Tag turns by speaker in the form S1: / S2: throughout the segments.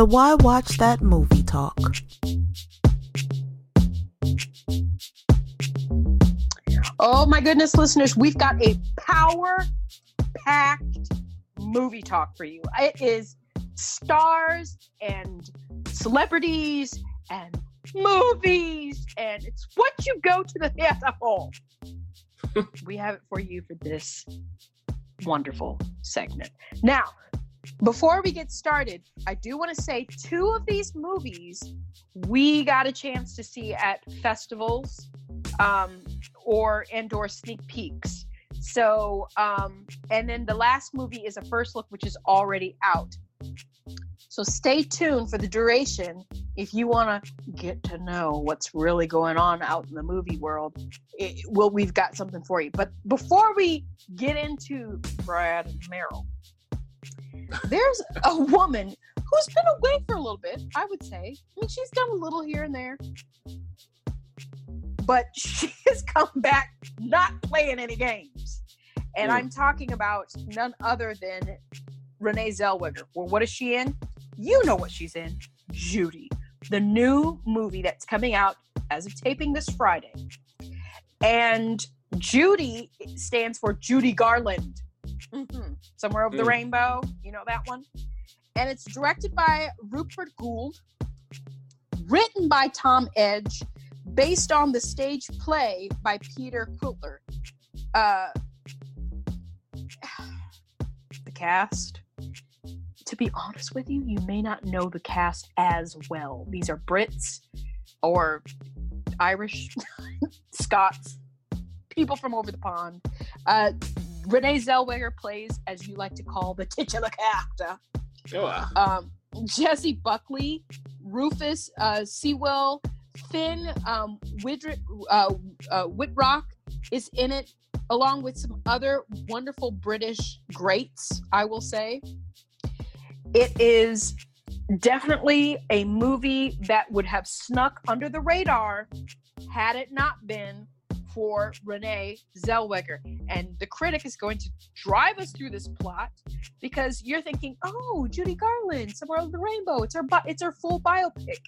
S1: The Why Watch That movie talk.
S2: Oh my goodness, listeners, we've got a power packed movie talk for you. It is stars and celebrities and movies, and it's what you go to the theater for. we have it for you for this wonderful segment. Now, before we get started, I do want to say two of these movies we got a chance to see at festivals um, or and or sneak peeks. So, um, and then the last movie is a first look, which is already out. So stay tuned for the duration if you want to get to know what's really going on out in the movie world. It, well, we've got something for you. But before we get into Brad and Meryl, there's a woman who's been away for a little bit. I would say. I mean, she's done a little here and there, but she has come back not playing any games. And mm. I'm talking about none other than Renee Zellweger. Well, what is she in? You know what she's in. Judy, the new movie that's coming out as of taping this Friday. And Judy stands for Judy Garland. Mm-hmm. Somewhere over mm. the rainbow. You know that one? And it's directed by Rupert Goold, written by Tom Edge, based on the stage play by Peter Quilter. Uh, the cast. To be honest with you, you may not know the cast as well. These are Brits or Irish, Scots, people from over the pond. Uh, Renee Zellweger plays, as you like to call the titular character.
S3: Oh,
S2: um, Jessie Buckley, Rufus uh, Sewell, Finn um, Widrick, uh, uh, Wittrock is in it, along with some other wonderful British greats, I will say. It is definitely a movie that would have snuck under the radar had it not been for Renee Zellweger. And the critic is going to drive us through this plot because you're thinking, oh, Judy Garland, Somewhere Over the Rainbow. It's her, it's her full biopic.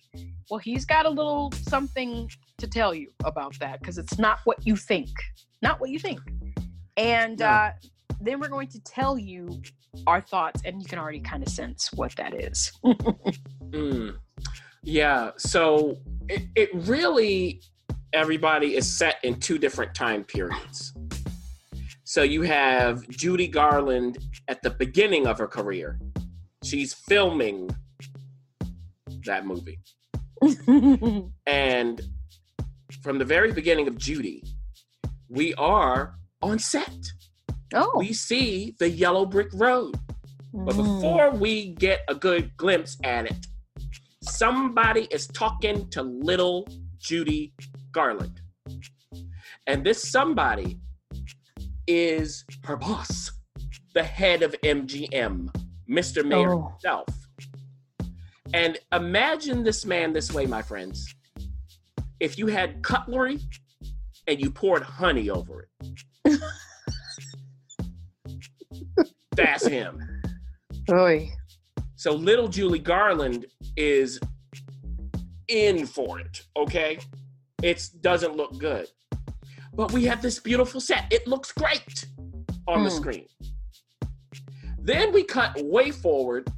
S2: Well, he's got a little something to tell you about that because it's not what you think. Not what you think. And no. uh, then we're going to tell you our thoughts, and you can already kind of sense what that is.
S3: mm. Yeah. So it, it really everybody is set in two different time periods. So you have Judy Garland at the beginning of her career. She's filming that movie. and from the very beginning of Judy, we are on set.
S2: Oh.
S3: We see the yellow brick road. But mm. before we get a good glimpse at it, somebody is talking to little Judy Garland. And this somebody is her boss, the head of MGM, Mr. Mayer oh. himself. And imagine this man this way, my friends. If you had cutlery and you poured honey over it, that's him.
S2: Oy.
S3: So little Julie Garland is in for it, okay? It doesn't look good. But we have this beautiful set. It looks great on mm. the hmm. screen. Then we cut way forward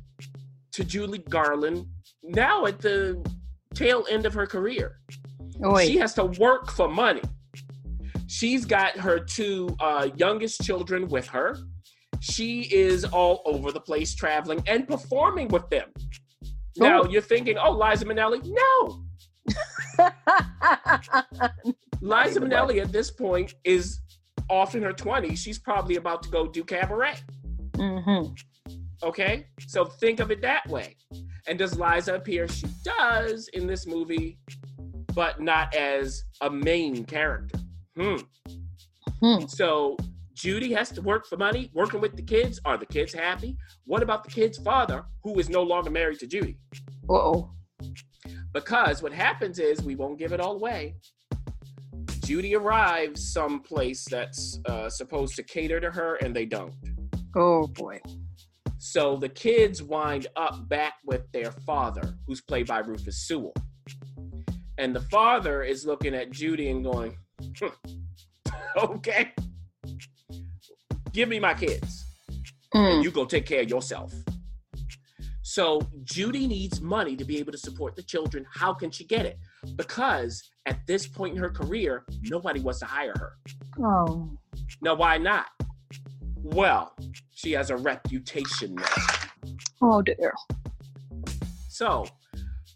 S3: to Julie Garland, now at the tail end of her career. She has to work for money. She's got her two uh, youngest children with her. She is all over the place traveling and performing with them. Now you're thinking, oh, Liza Minnelli. No, Liza Minnelli at this point is off in her 20s. She's probably about to go do cabaret.
S2: Mm-hmm.
S3: Okay? So think of it that way. And does Liza appear? She does in this movie, but not as a main character. Hmm.
S2: Hmm.
S3: So Judy has to work for money, working with the kids. Are the kids happy? What about the kid's father, who is no longer married to Judy?
S2: Whoa.
S3: Because what happens is, we won't give it all away. Judy arrives someplace that's uh, supposed to cater to her, and they don't.
S2: Oh boy.
S3: So the kids wind up back with their father, who's played by Rufus Sewell. And the father is looking at Judy and going, "Hmm, okay, give me my kids.
S2: Mm.
S3: You go take care of yourself. So Judy needs money to be able to support the children. How can she get it? Because at this point in her career, nobody wants to hire her.
S2: Oh.
S3: Now, why not? Well, she has a reputation now.
S2: Oh dear.
S3: So,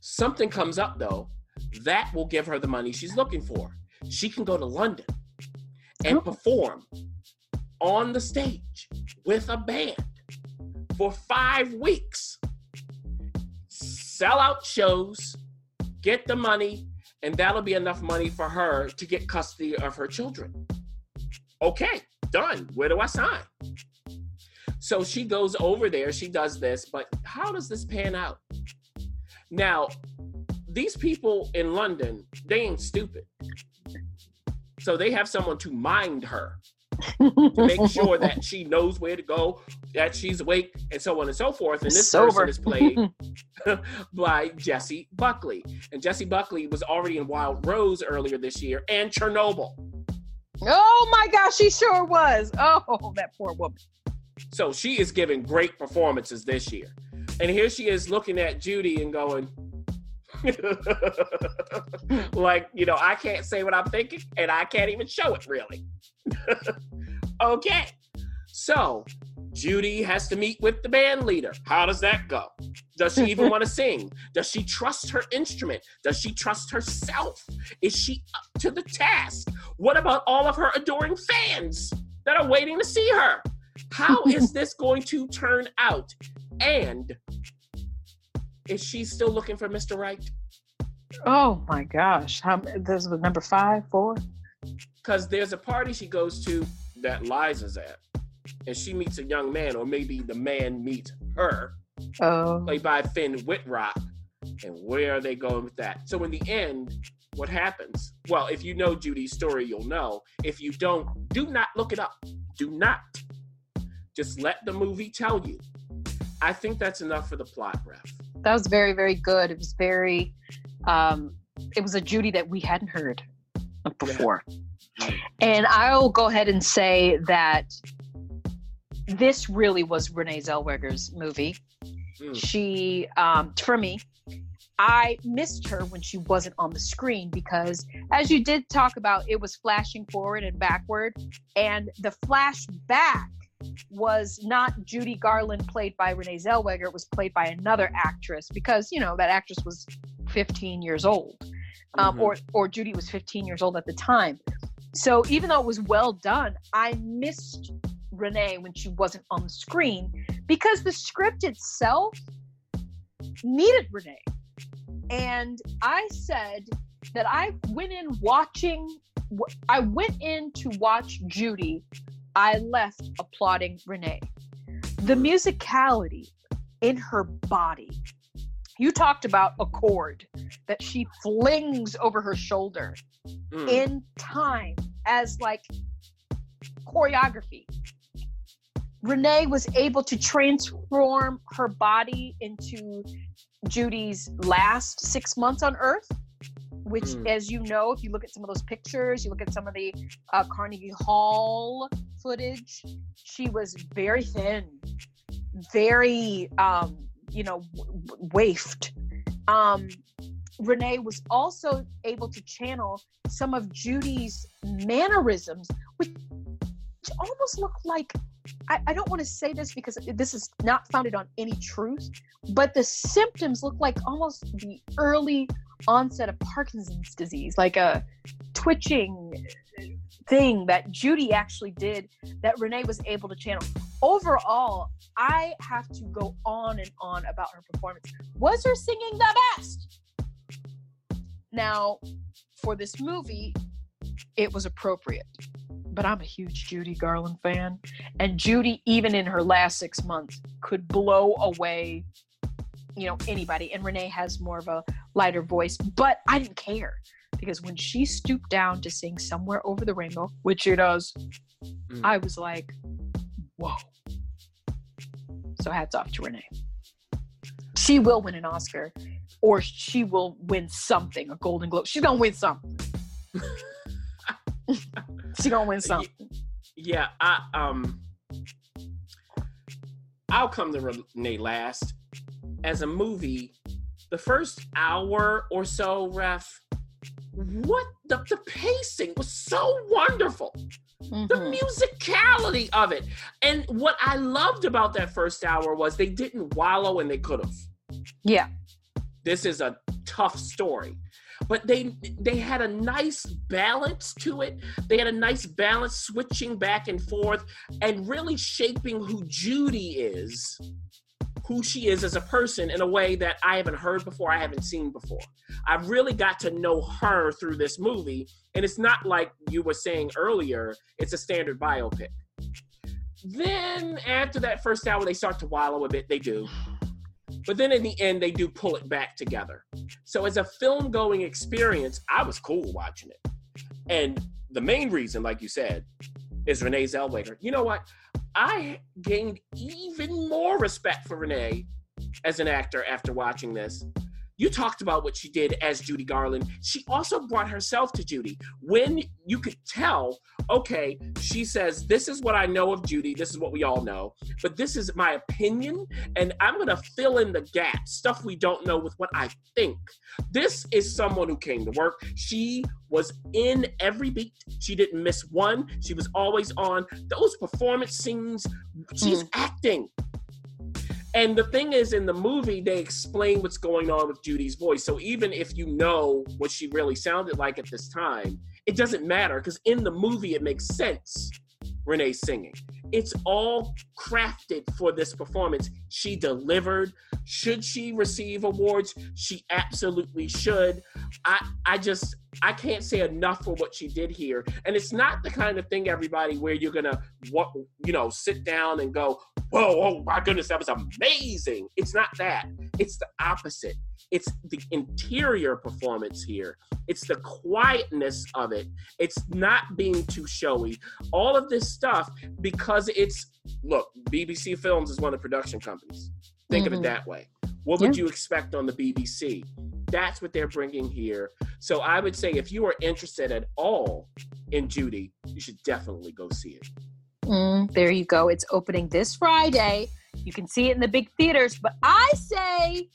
S3: something comes up though that will give her the money she's looking for. She can go to London and
S2: Oh.
S3: perform on the stage with a band for five weeks. Sell out shows, get the money, and that'll be enough money for her to get custody of her children. Okay, done. Where do I sign? So she goes over there, she does this, but how does this pan out? Now, these people in London, they ain't stupid. So they have someone to mind her to make sure that she knows where to go, that she's awake, and so on and so forth. And this
S2: Sober.
S3: person is played by Jessie Buckley. And Jessie Buckley was already in Wild Rose earlier this year and Chernobyl.
S2: Oh my gosh, she sure was. Oh, that poor woman.
S3: So she is giving great performances this year. And here she is looking at Judy and going, like, you know, I can't say what I'm thinking and I can't even show it really. okay. So Judy has to meet with the band leader. How does that go? Does she even want to sing? Does she trust her instrument? Does she trust herself? Is she up to the task? What about all of her adoring fans that are waiting to see her? How is this going to turn out? And is she still looking for Mr. Right?
S2: Oh my gosh. How this was number five, four?
S3: Because there's a party she goes to that Liza's at, and she meets a young man, or maybe the man meets her,
S2: Oh.
S3: played by Finn Wittrock. And where are they going with that? So in the end, what happens? Well, if you know Judy's story, you'll know. If you don't, do not look it up. Do not. Just let the movie tell you. I think that's enough for the plot, ref.
S2: that was very, very good. It was very um it was a Judy that we hadn't heard of before. And I'll go ahead and say that this really was Renee Zellweger's movie.
S3: Mm.
S2: She um for me, I missed her when she wasn't on the screen because as you did talk about, it was flashing forward and backward. And the flashback was not Judy Garland played by Renee Zellweger, it was played by another actress because, you know, that actress was 15 years old. Um,
S3: Mhm.
S2: or or Judy was 15 years old at the time. So even though it was well done, I missed Renee when she wasn't on the screen because the script itself needed Renee. And I said that I went in watching, I went in to watch Judy. I left applauding Renee. The musicality in her body. You talked about a cord that she flings over her shoulder
S3: Mm.
S2: in time as like choreography. Renee was able to transform her body into Judy's last six months on Earth, which,
S3: Mm.
S2: as you know, if you look at some of those pictures, you look at some of the uh, Carnegie Hall footage, she was very thin, very, um, you know, w- w- waifed. Um, Renee was also able to channel some of Judy's mannerisms, which almost looked like I, I don't want to say this because this is not founded on any truth, but the symptoms look like almost the early onset of Parkinson's disease, like a twitching, thing that Judy actually did that Renee was able to channel. Overall, I have to go on and on about her performance. Was her singing the best? Now, for this movie, it was appropriate. But I'm a huge Judy Garland fan. And Judy, even in her last six months, could blow away, you know, anybody. And Renee has more of a lighter voice. But I didn't care because when she stooped down to sing Somewhere Over the Rainbow, which she does,
S3: Mm.
S2: I was like, whoa. So hats off to Renee. She will win an Oscar or she will win something, a Golden Globe. She's gonna win something. She's gonna win something.
S3: Yeah, I um I'll come to Renee last. As a movie, the first hour or so, ref, what the, the pacing was so wonderful. The
S2: Mhm.
S3: musicality of it. And what I loved about that first hour was they didn't wallow and they could have.
S2: Yeah.
S3: This is a tough story. But they they had a nice balance to it. They had a nice balance switching back and forth and really shaping who Judy is, who she is as a person in a way that I haven't heard before, I haven't seen before. I've really got to know her through this movie. And it's not like you were saying earlier, it's a standard biopic. Then after that first hour, they start to wallow a bit. They do. But then in the end, they do pull it back together. So as a film going experience, I was cool watching it. And the main reason, like you said, is Renee Zellweger. You know what? I gained even more respect for Renee as an actor after watching this. You talked about what she did as Judy Garland. She also brought herself to Judy. When you could tell, okay, she says, This is what I know of Judy. This is what we all know. But this is my opinion. And I'm going to fill in the gaps, stuff we don't know with what I think. This is someone who came to work. She was in every beat. She didn't miss one. She was always on. Those performance scenes, she's mm. acting. And the thing is, in the movie, they explain what's going on with Judy's voice. So even if you know what she really sounded like at this time, it doesn't matter because in the movie, it makes sense. Renee singing. It's all crafted for this performance. She delivered. Should she receive awards? She absolutely should. I I just I can't say enough for what she did here. And it's not the kind of thing, everybody, where you're gonna what you know sit down and go, whoa, oh my goodness, that was amazing. It's not that. It's the opposite. It's the interior performance here. It's the quietness of it. It's not being too showy. All of this stuff because it's look, BBC Films is one of the production companies. Think of
S2: Mhm.
S3: it that way. What would you expect on the BBC? That's what they're bringing here. So I would say if you are interested at all in Judy, you should definitely go see it.
S2: Mm, there you go. It's opening this Friday. You can see it in the big theaters. But I say,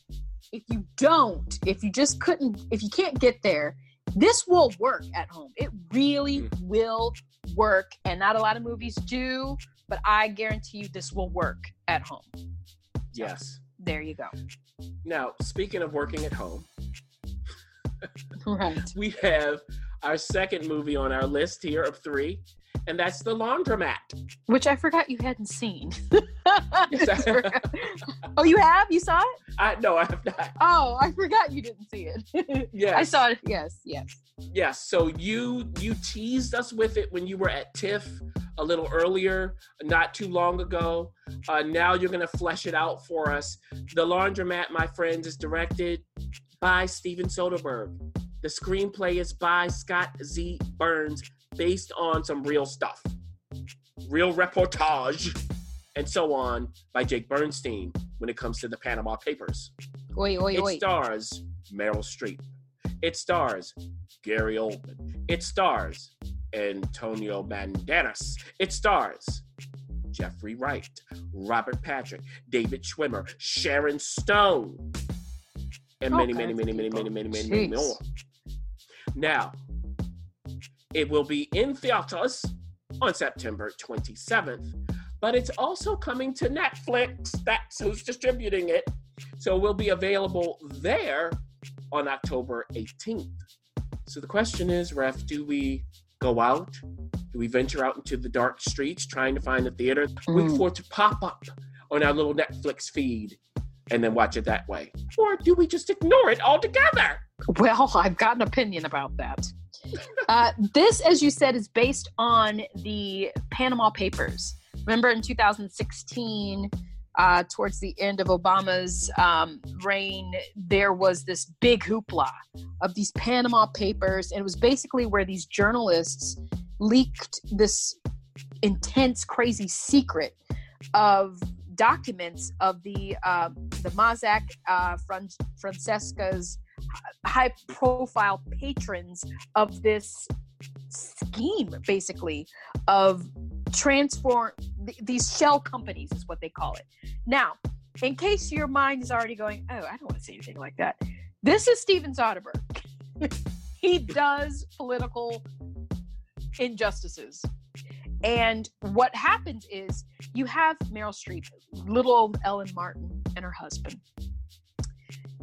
S2: if you don't, if you just couldn't, if you can't get there, this will work at home. It really will work. And not a lot of movies do, but I guarantee you this will work at home.
S3: Yes.
S2: There you go.
S3: Now, speaking of working at home,
S2: Right.
S3: we have our second movie on our list here of three, and that's The Laundromat.
S2: Which I forgot you hadn't seen. Oh, you have? You saw it?
S3: I no, I have not.
S2: Oh, I forgot you didn't see it.
S3: Yes.
S2: I saw it. Yes, yes.
S3: Yes. So you you teased us with it when you were at TIFF a little earlier, not too long ago. Uh, now you're gonna flesh it out for us. The Laundromat, my friends, is directed by Steven Soderbergh. The screenplay is by Scott Z. Burns, based on some real stuff, real reportage, and so on by Jake Bernstein when it comes to the Panama Papers.
S2: Oi, oi,
S3: It
S2: oi.
S3: stars Meryl Streep. It stars Gary Oldman. It stars Antonio Banderas. It stars Jeffrey Wright, Robert Patrick, David Schwimmer, Sharon Stone, and many, many, many, many, many, many, many, many more. Now, it will be in theaters on September 27th, but it's also coming to Netflix. That's who's distributing it. So it will be available there on October 18th. So the question is, Ref, do we go out Do we venture out into the dark streets trying to find a theater, wait
S2: Mm.
S3: for it to pop up on our little Netflix feed, and then watch it that way? Or do we just ignore it altogether?
S2: Well, I've got an opinion about that. Uh, this, as you said, is based on the Panama Papers. Remember in 2016, uh, towards the end of Obama's um, reign, there was this big hoopla of these Panama Papers. And it was basically where these journalists leaked this intense, crazy secret of documents of the uh, the Mossack uh, Fran- Francesca's high profile patrons of this scheme basically of transform th- these shell companies is what they call it. Now in case your mind is already going oh i don't want to say anything like that this is steven soderbergh. He does political injustices. And what happens is you have meryl streep little old ellen martin and her husband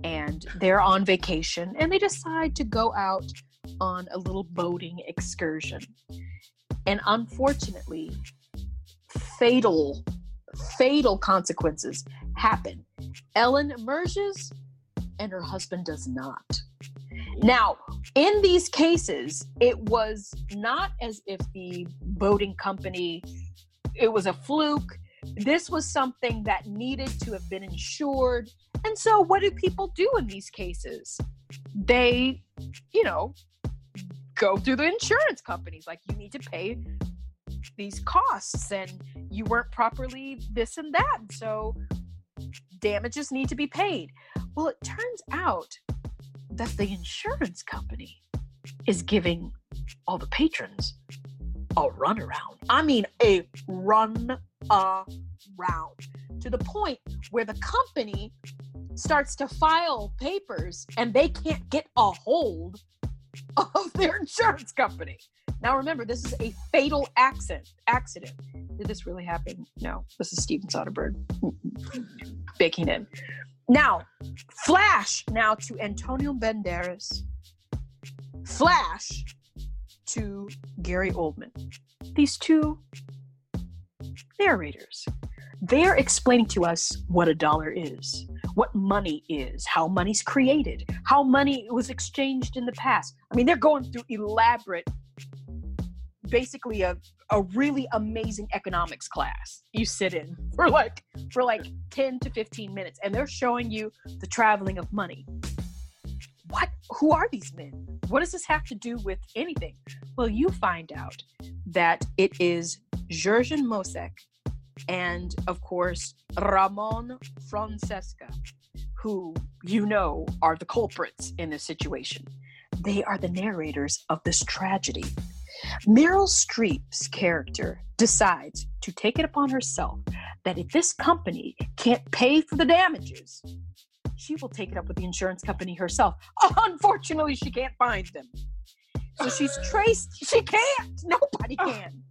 S2: and they're on vacation and they decide to go out on a little boating excursion. And unfortunately, fatal, fatal consequences happen. Ellen emerges and her husband does not. Now, in these cases, it was not as if the boating company it was a fluke. This was something that needed to have been insured. And so, what do people do in these cases? They, you know, go through the insurance companies. Like, you need to pay these costs, and you weren't properly this and that. So, damages need to be paid. Well, it turns out that the insurance company is giving all the patrons a runaround. I mean, a run around to the point where the company starts to file papers and they can't get a hold of their insurance company. Now remember, this is a fatal accident. Accident. Did this really happen? No. This is Steven Soderbergh baking in. Now, flash now to Antonio Banderas. Flash to Gary Oldman. These two narrators. They're explaining to us what a dollar is, what money is, how money's created, how money was exchanged in the past. I mean, they're going through elaborate, basically a, a really amazing economics class you sit in for like for like 10 to 15 minutes and they're showing you the traveling of money. What who are these men? What does this have to do with anything? Well, you find out that it is Jurgen Mossack and, of course, Ramon Francesca, who you know are the culprits in this situation. They are the narrators of this tragedy. Meryl Streep's character decides to take it upon herself that if this company can't pay for the damages, she will take it up with the insurance company herself. Unfortunately, she can't find them. So she's traced, she can't. Nobody can.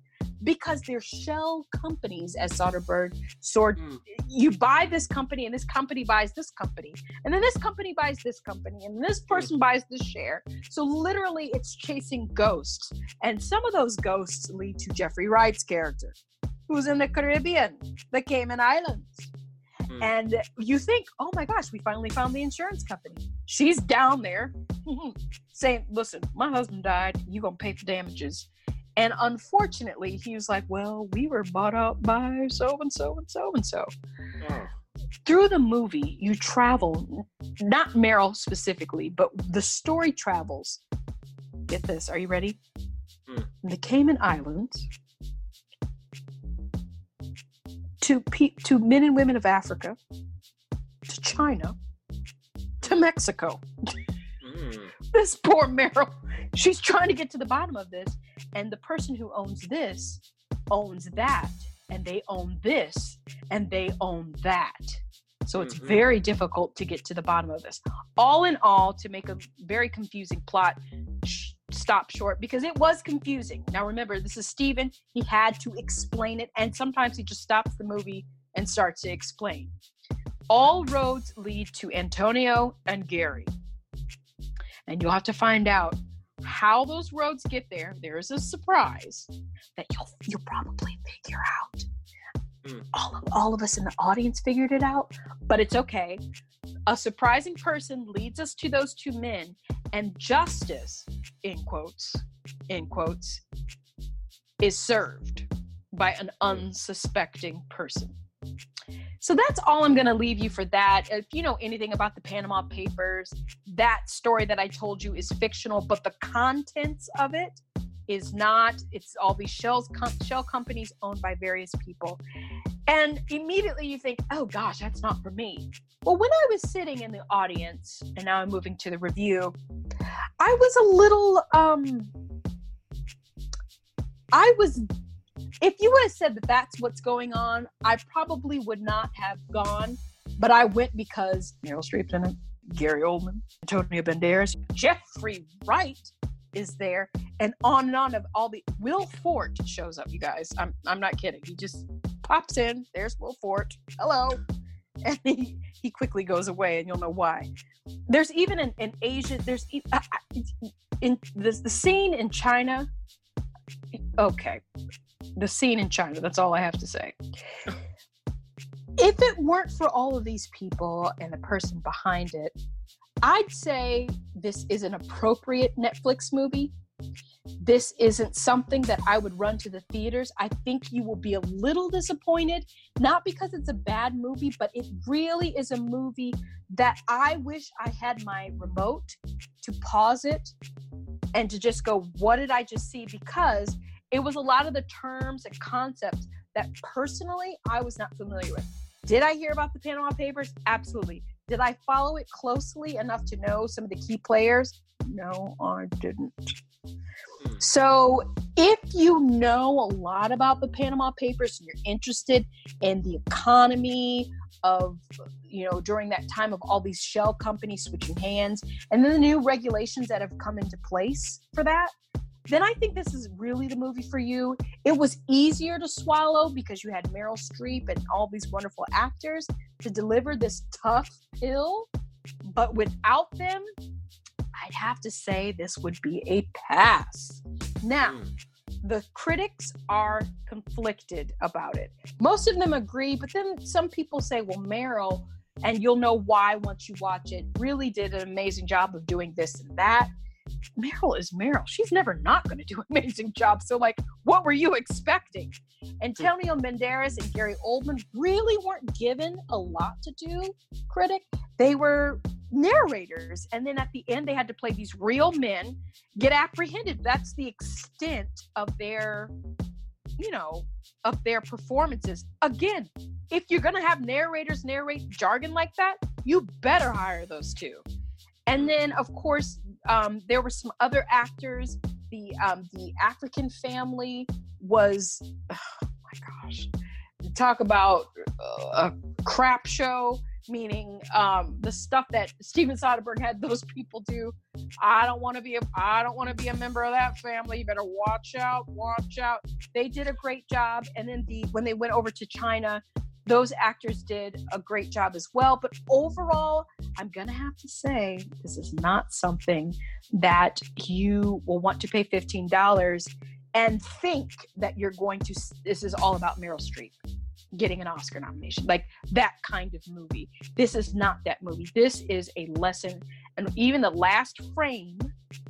S2: Because they're shell companies, as Soderbergh sort
S3: Mm.
S2: you buy this company and this company buys this company and then this company buys this company and this person buys this share. So literally it's chasing ghosts and some of those ghosts lead to jeffrey wright's character who's in the caribbean the cayman islands.
S3: Hmm.
S2: and you think oh my gosh we finally found the insurance company. She's down there. Saying listen my husband died. You gonna pay for damages and unfortunately he was like well we were bought out by so and so and so and so through the movie, you travel, not Meryl specifically, but the story travels. Get this, are you ready?
S3: Hmm.
S2: The Cayman Islands to pe- to men and women of Africa, to China, to Mexico.
S3: Mm.
S2: This poor Meryl, she's trying to get to the bottom of this, and the person who owns this owns that, and they own this, and they own that. So it's
S3: Mhm.
S2: very difficult to get to the bottom of this. All in all, to make a very confusing plot sh- stop short because it was confusing. Now remember, this is Steven. He had to explain it, and sometimes he just stops the movie and starts to explain. All roads lead to Antonio and Gary. And you'll have to find out how those roads get there, there is a surprise that you'll you'll probably figure out.
S3: Mm.
S2: All of all of us in the audience figured it out, but it's okay. A surprising person leads us to those two men, and justice, in quotes, in quotes, is served by an unsuspecting person. So that's all I'm going to leave you for that. If you know anything about the Panama Papers, that story that I told you is fictional, but the contents of it is not. It's all these shells, com- shell companies owned by various people. And immediately you think, oh gosh, that's not for me. Well, when I was sitting in the audience, and now I'm moving to the review, I was a little, um, I was if you would have said that that's what's going on, I probably would not have gone. But I went because Meryl Streep's in it, Gary Oldman, Antonio Banderas, Jeffrey Wright is there, and on and on of all the Will Forte shows up. You guys, I'm I'm not kidding. He just pops in. There's Will Forte. Hello, and he he quickly goes away, and you'll know why. There's even an, an Asian. There's in the the scene in China. Okay, the scene in China. That's all I have to say. If it weren't for all of these people and the person behind it, I'd say this is an appropriate Netflix movie. This isn't something that I would run to the theaters. I think you will be a little disappointed, not because it's a bad movie, but it really is a movie that I wish I had my remote to pause it and to just go, what did I just see? Because it was a lot of the terms and concepts that personally I was not familiar with. Did I hear about the Panama Papers? Absolutely. Did I follow it closely enough to know some of the key players? No, I didn't. Hmm. So, if you know a lot about the Panama Papers and you're interested in the economy of, you know, during that time of all these shell companies switching hands and then the new regulations that have come into place for that, then I think this is really the movie for you. It was easier to swallow because you had Meryl Streep and all these wonderful actors to deliver this tough pill. But without them, I'd have to say this would be a pass. Now,
S3: Mm.
S2: the critics are conflicted about it. Most of them agree, but then some people say, well, Meryl, and you'll know why once you watch it, really did an amazing job of doing this and that. Meryl is Meryl. She's never not going to do an amazing job. So, like, what were you expecting? Antonio Banderas and Gary Oldman really weren't given a lot to do, critic. They were narrators. And then at the end, they had to play these real men get apprehended. That's the extent of their, you know, of their performances. Again, if you're going to have narrators narrate jargon like that, you better hire those two. And then, of course, um, there were some other actors. The um, the African family was, oh my gosh, talk about uh, a crap show. Meaning um, the stuff that Steven Soderbergh had those people do. I don't want to be a I don't want to be a member of that family. You better watch out, watch out. They did a great job. And then the when they went over to China, those actors did a great job as well. But overall, I'm gonna have to say this is not something that you will want to pay $15 and think that you're going to this is all about Meryl Streep getting an Oscar nomination. Like that kind of movie. This is not that movie. This is a lesson and even the last frame,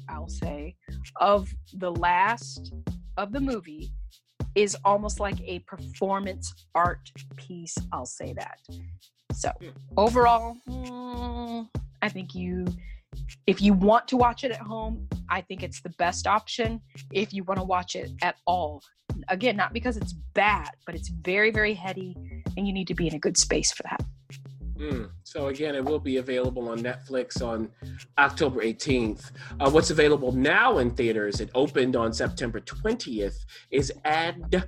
S2: I'll say, of the last of the movie is almost like a performance art piece. I'll say that. So overall, mm, I think you, if you want to watch it at home, I think it's the best option. If you want to watch it at all, again, not because it's bad, but it's very, very heady, and you need to be in a good space for that.
S3: Mm. So again, it will be available on Netflix on October 18th. Uh, what's available now in theaters? It opened on September 20th. Is Ad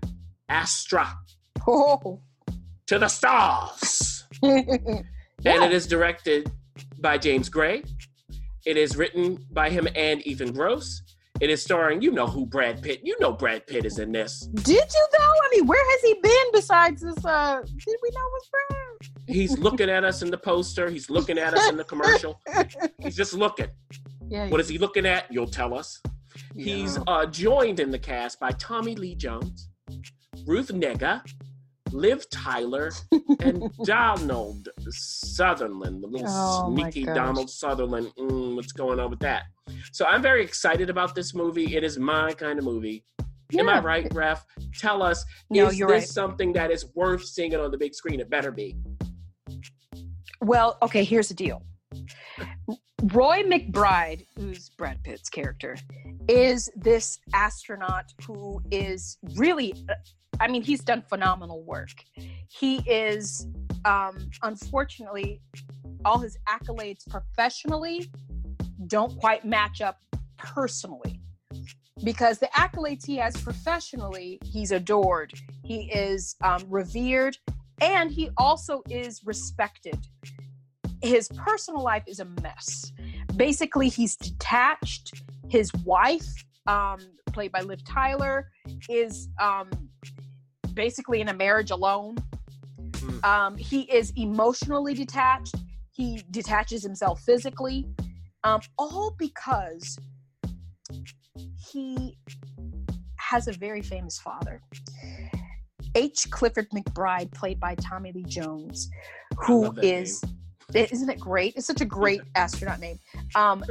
S3: Astra
S2: Oh.
S3: to the stars, and it is directed by James Gray. It is written by him and Ethan Gross. It is starring, you know who Brad Pitt. You know Brad Pitt is in this.
S2: Did you though? I mean, where has he been besides this? Uh, did we know was Brad?
S3: He's looking at us in the poster. He's looking at us in the commercial. He's just looking.
S2: Yeah.
S3: What is he looking at? You'll tell us. He's uh, joined in the cast by Tommy Lee Jones, Ruth Negga, Liv Tyler, and Donald Sutherland, the little
S2: Oh,
S3: sneaky. Donald Sutherland. Mm, what's going on with that? So I'm very excited about this movie. It is my kind of movie. Am I right, Ref? Tell us,
S2: No,
S3: is this
S2: right.
S3: something that is worth seeing it on the big screen? It better be.
S2: Well, okay, here's the deal. Roy McBride, who's Brad Pitt's character, is this astronaut who is really, I mean, he's done phenomenal work. He is, um, unfortunately, all his accolades professionally don't quite match up personally. Because the accolades he has professionally, he's adored, he is um, revered, and he also is respected his personal life is a mess. Basically, he's detached. His wife, um, played by Liv Tyler, is um, basically in a marriage alone.
S3: Mm.
S2: Um, he is emotionally detached. He detaches himself physically, um, all because he has a very famous father. H. Clifford McBride, played by Tommy Lee Jones, who
S3: is
S2: is isn't it great? It's such a great astronaut name. Um,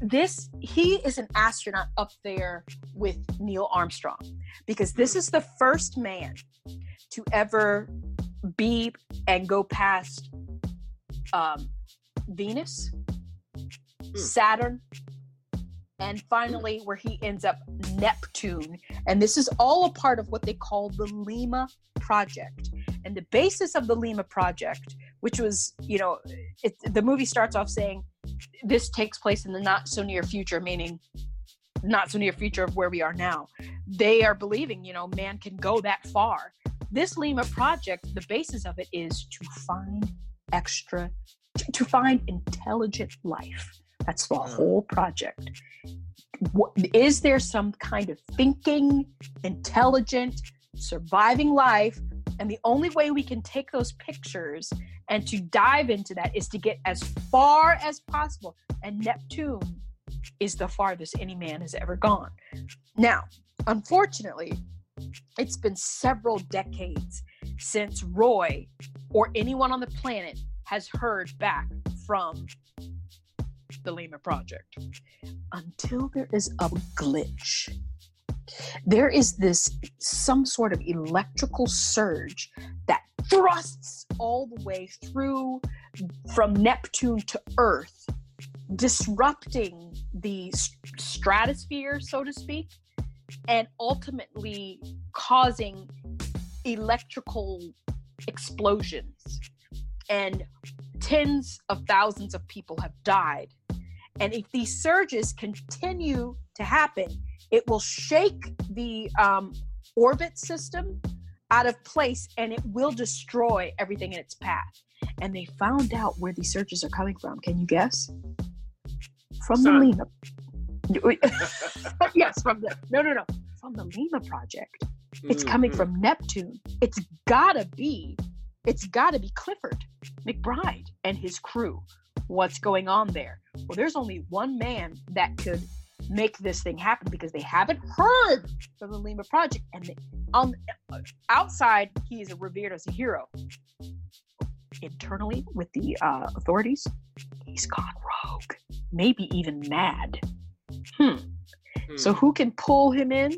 S2: this he is an astronaut up there with Neil Armstrong because this is the first man to ever be and go past um, Venus, Saturn, and finally where he ends up Neptune. And this is all a part of what they call the Lima Project. And the basis of the Lima Project, which was, you know, it, the movie starts off saying this takes place in the not so near future, meaning not so near future of where we are now. They are believing, you know, man can go that far. This Lima project, the basis of it is to find extra, to, to find intelligent life. That's the mm. whole project. What, is there some kind of thinking, intelligent, surviving life? And the only way we can take those pictures and to dive into that is to get as far as possible. And Neptune is the farthest any man has ever gone. Now, unfortunately, it's been several decades since Roy or anyone on the planet has heard back from the Lima Project until there is a glitch. There is this some sort of electrical surge that thrusts all the way through from Neptune to Earth, disrupting the stratosphere, so to speak, and ultimately causing electrical explosions. And tens of thousands of people have died. And if these surges continue to happen, it will shake the um, orbit system out of place and it will destroy everything in its path. And they found out where these searches are coming from. Can you guess? From
S3: Sun.
S2: the Lima. yes, from the no, no, no, from the Lima project. It's coming
S3: Mhm.
S2: from Neptune. It's gotta be, it's gotta be Clifford McBride and his crew. What's going on there? Well, there's only one man that could make this thing happen because they haven't heard from the Lima Project, and on outside he is revered as a hero. Internally, with the uh, authorities, he's gone rogue, maybe even mad. Hmm. So
S3: Hmm.
S2: who can pull him in?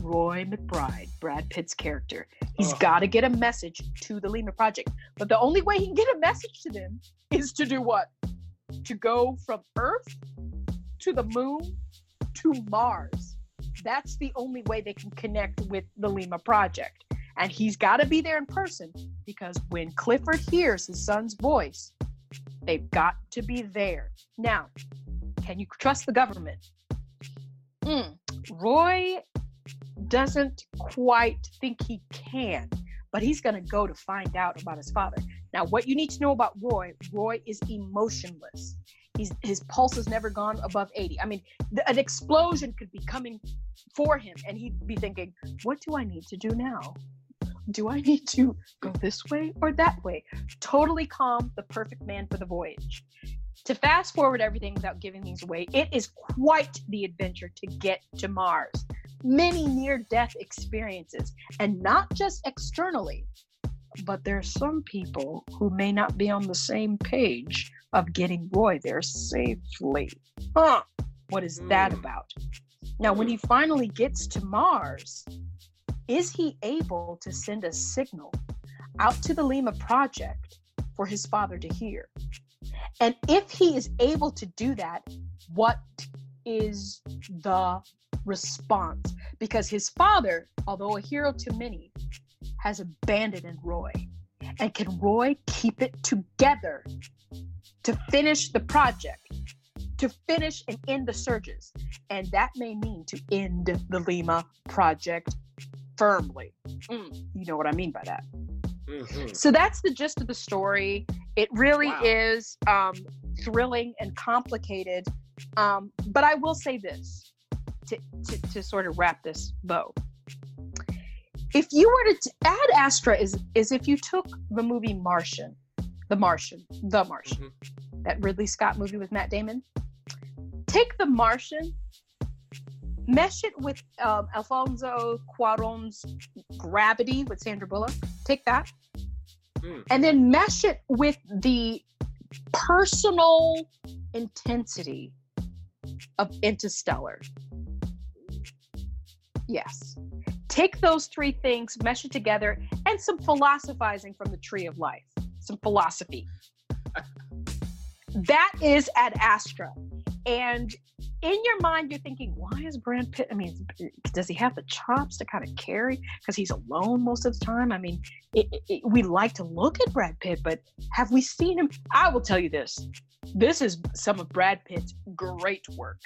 S2: Roy McBride, Brad Pitt's character. He's
S3: Oh.
S2: got to get a message to the Lima Project. But the only way he can get a message to them is to do what? To go from Earth to the moon to Mars. That's the only way they can connect with the Lima Project. And he's got to be there in person because when Clifford hears his son's voice, they've got to be there. Now, can you trust the government? Mm, Roy doesn't quite think he can, but he's going to go to find out about his father. Now, what you need to know about Roy, Roy is emotionless. He's, his pulse has never gone above 80. I mean, an explosion could be coming for him, and he'd be thinking, What do I need to do now? Do I need to go this way or that way? Totally calm, the perfect man for the voyage. to fast forward everything without giving these away, it is quite the adventure to get to Mars. Many near death experiences, and not just externally, but there's some people who may not be on the same page of getting Roy there safely. Huh? What is that
S3: Hmm.
S2: about? Now, when he finally gets to Mars, is he able to send a signal out to the Lima Project for his father to hear? And if he is able to do that, what is the response? Because his father, although a hero to many, has abandoned Roy. And can Roy keep it together to finish the project, to finish and end the surges? And that may mean to end the Lima project firmly. Mm, you know what I mean by that.
S3: Mhm.
S2: So that's the gist of the story. It really
S3: Wow.
S2: is um, thrilling and complicated. Um, but I will say this to, to, to sort of wrap this bow. If you were to Ad Astra, is is if you took the movie Martian, The Martian, The Martian,
S3: Mhm.
S2: that Ridley Scott movie with Matt Damon, take The Martian, mesh it with um, Alfonso Cuarón's Gravity with Sandra Bullock. Take that,
S3: Mm.
S2: and then mesh it with the personal intensity of Interstellar. Yes. Take those three things, mesh it together, and some philosophizing from the tree of life, some philosophy. that is Ad Astra. And in your mind, you're thinking, why is Brad Pitt? I mean, does he have the chops to kind of carry? Because he's alone most of the time. I mean, it, it, we like to look at Brad Pitt, but have we seen him? I will tell you this this is some of Brad Pitt's great work.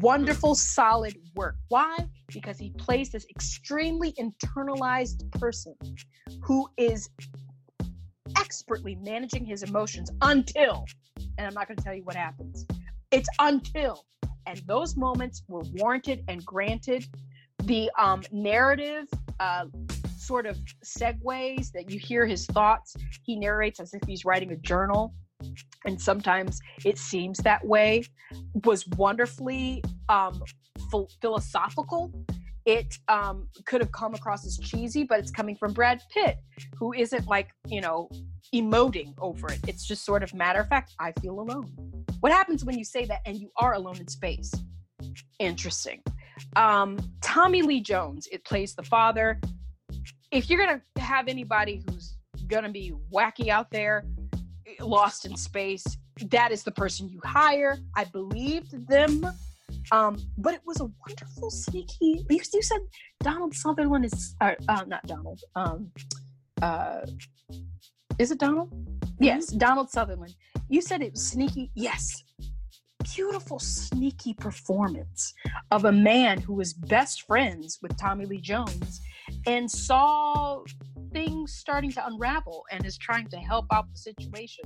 S2: Wonderful, solid work. Why? Because he plays this extremely internalized person who is expertly managing his emotions until, and I'm not going to tell you what happens. It's until, and those moments were warranted and granted. The um, narrative uh, sort of segues that you hear his thoughts. He narrates as if he's writing a journal, and sometimes it seems that way. Was wonderfully um, ph- philosophical. It um, could have come across as cheesy, but it's coming from Brad Pitt, who isn't like you know emoting over it. It's just sort of matter of fact. I feel alone. What happens when you say that and you are alone in space? Interesting. Um, Tommy Lee Jones, it plays the father. If you're gonna have anybody who's gonna be wacky out there, lost in space, that is the person you hire. I believed them. Um, but it was a wonderful, sneaky. You, you said Donald Sutherland is, uh, uh, not Donald. Um, uh, is it Donald? Yes, Donald Sutherland. You said it was sneaky. Yes. Beautiful, sneaky performance of a man who was best friends with Tommy Lee Jones and saw things starting to unravel and is trying to help out the situation.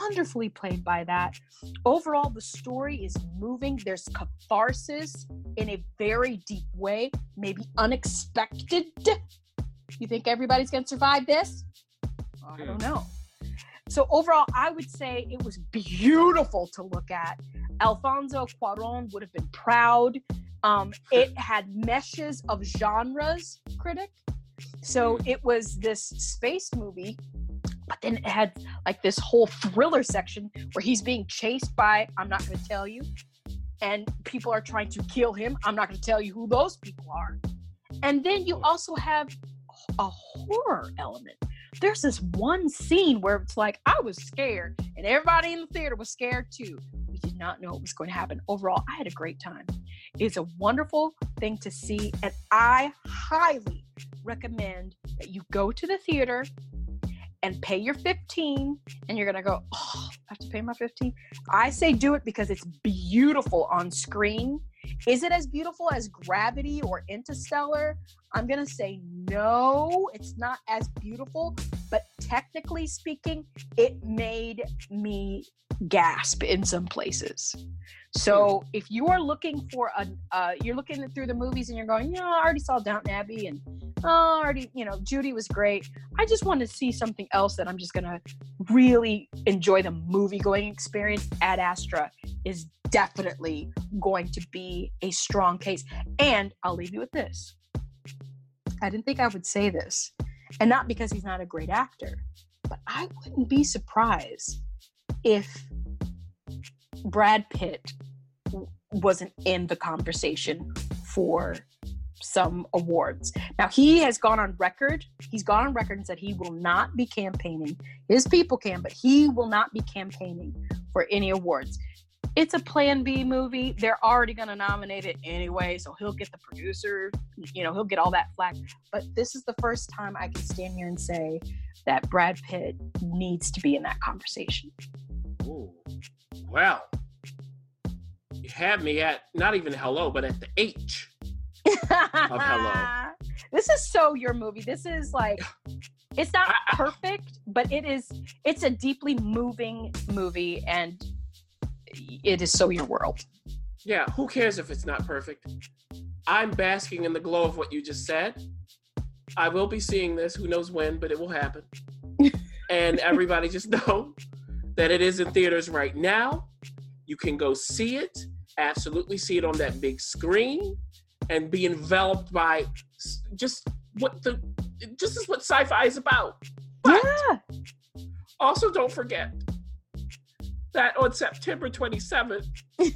S2: Wonderfully played by that. Overall, the story is moving. There's catharsis in a very deep way, maybe unexpected. You think everybody's going to survive this? I don't know. So overall, I would say it was beautiful to look at. Alfonso Cuaron would have been proud. Um, it had meshes of genres, critic. So hmm. it was this space movie, but then it had like this whole thriller section where he's being chased by, I'm not going to tell you, and people are trying to kill him. I'm not going to tell you who those people are. And then you hmm. also have a horror element. There's this one scene where it's like, I was scared, and everybody in the theater was scared too. We did not know what was going to happen. Overall, I had a great time. It's a wonderful thing to see, and I highly recommend that you go to the theater and pay your 15 and you're gonna go oh i have to pay my 15 i say do it because it's beautiful on screen. Is it as beautiful as gravity or interstellar i'm gonna say no it's not as beautiful but technically speaking it made me gasp in some places so if you are looking for a uh, you're looking through the movies and you're going yeah i already saw downton abbey and oh, already, you know, Judy was great. I just want to see something else that I'm just gonna really enjoy the movie going experience. Ad Astra is definitely going to be a strong case. And I'll leave you with this. I didn't think I would say this, and not because he's not a great actor, but I wouldn't be surprised if Brad Pitt wasn't in the conversation for some awards. Now he has gone on record. He's gone on record and said he will not be campaigning. His people can, but he will not be campaigning for any awards. It's a Plan B movie. They're already going to nominate it anyway, so he'll get the producer. You know, he'll get all that flack. But this is the first time I can stand here and say that Brad Pitt needs to be in that conversation.
S3: Ooh. Well, you had me at not even hello, but at the H. Of hello.
S2: This is so your movie. This is like it's not perfect, but it is it's a deeply moving movie and it is so your world.
S3: Yeah, who cares if it's not perfect? I'm basking in the glow of what you just said. I will be seeing this, who knows when, but it will happen. and everybody just know that it is in theaters right now. You can go see it, absolutely see it on that big screen, and be enveloped by just what the just is what sci-fi is about. But
S2: Yeah.
S3: also, don't forget that on September 27th,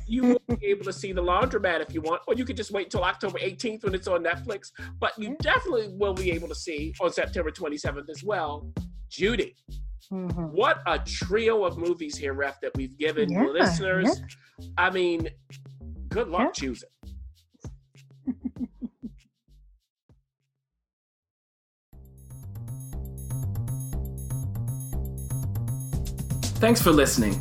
S3: you will be able to see The Laundromat if you want, or you could just wait until October 18th when it's on Netflix. But you definitely will be able to see on September 27th as well, Judy.
S2: Mhm.
S3: What a trio of movies here, Ref, that we've given
S2: Yeah,
S3: listeners. I mean, good luck choosing.
S4: Thanks for listening.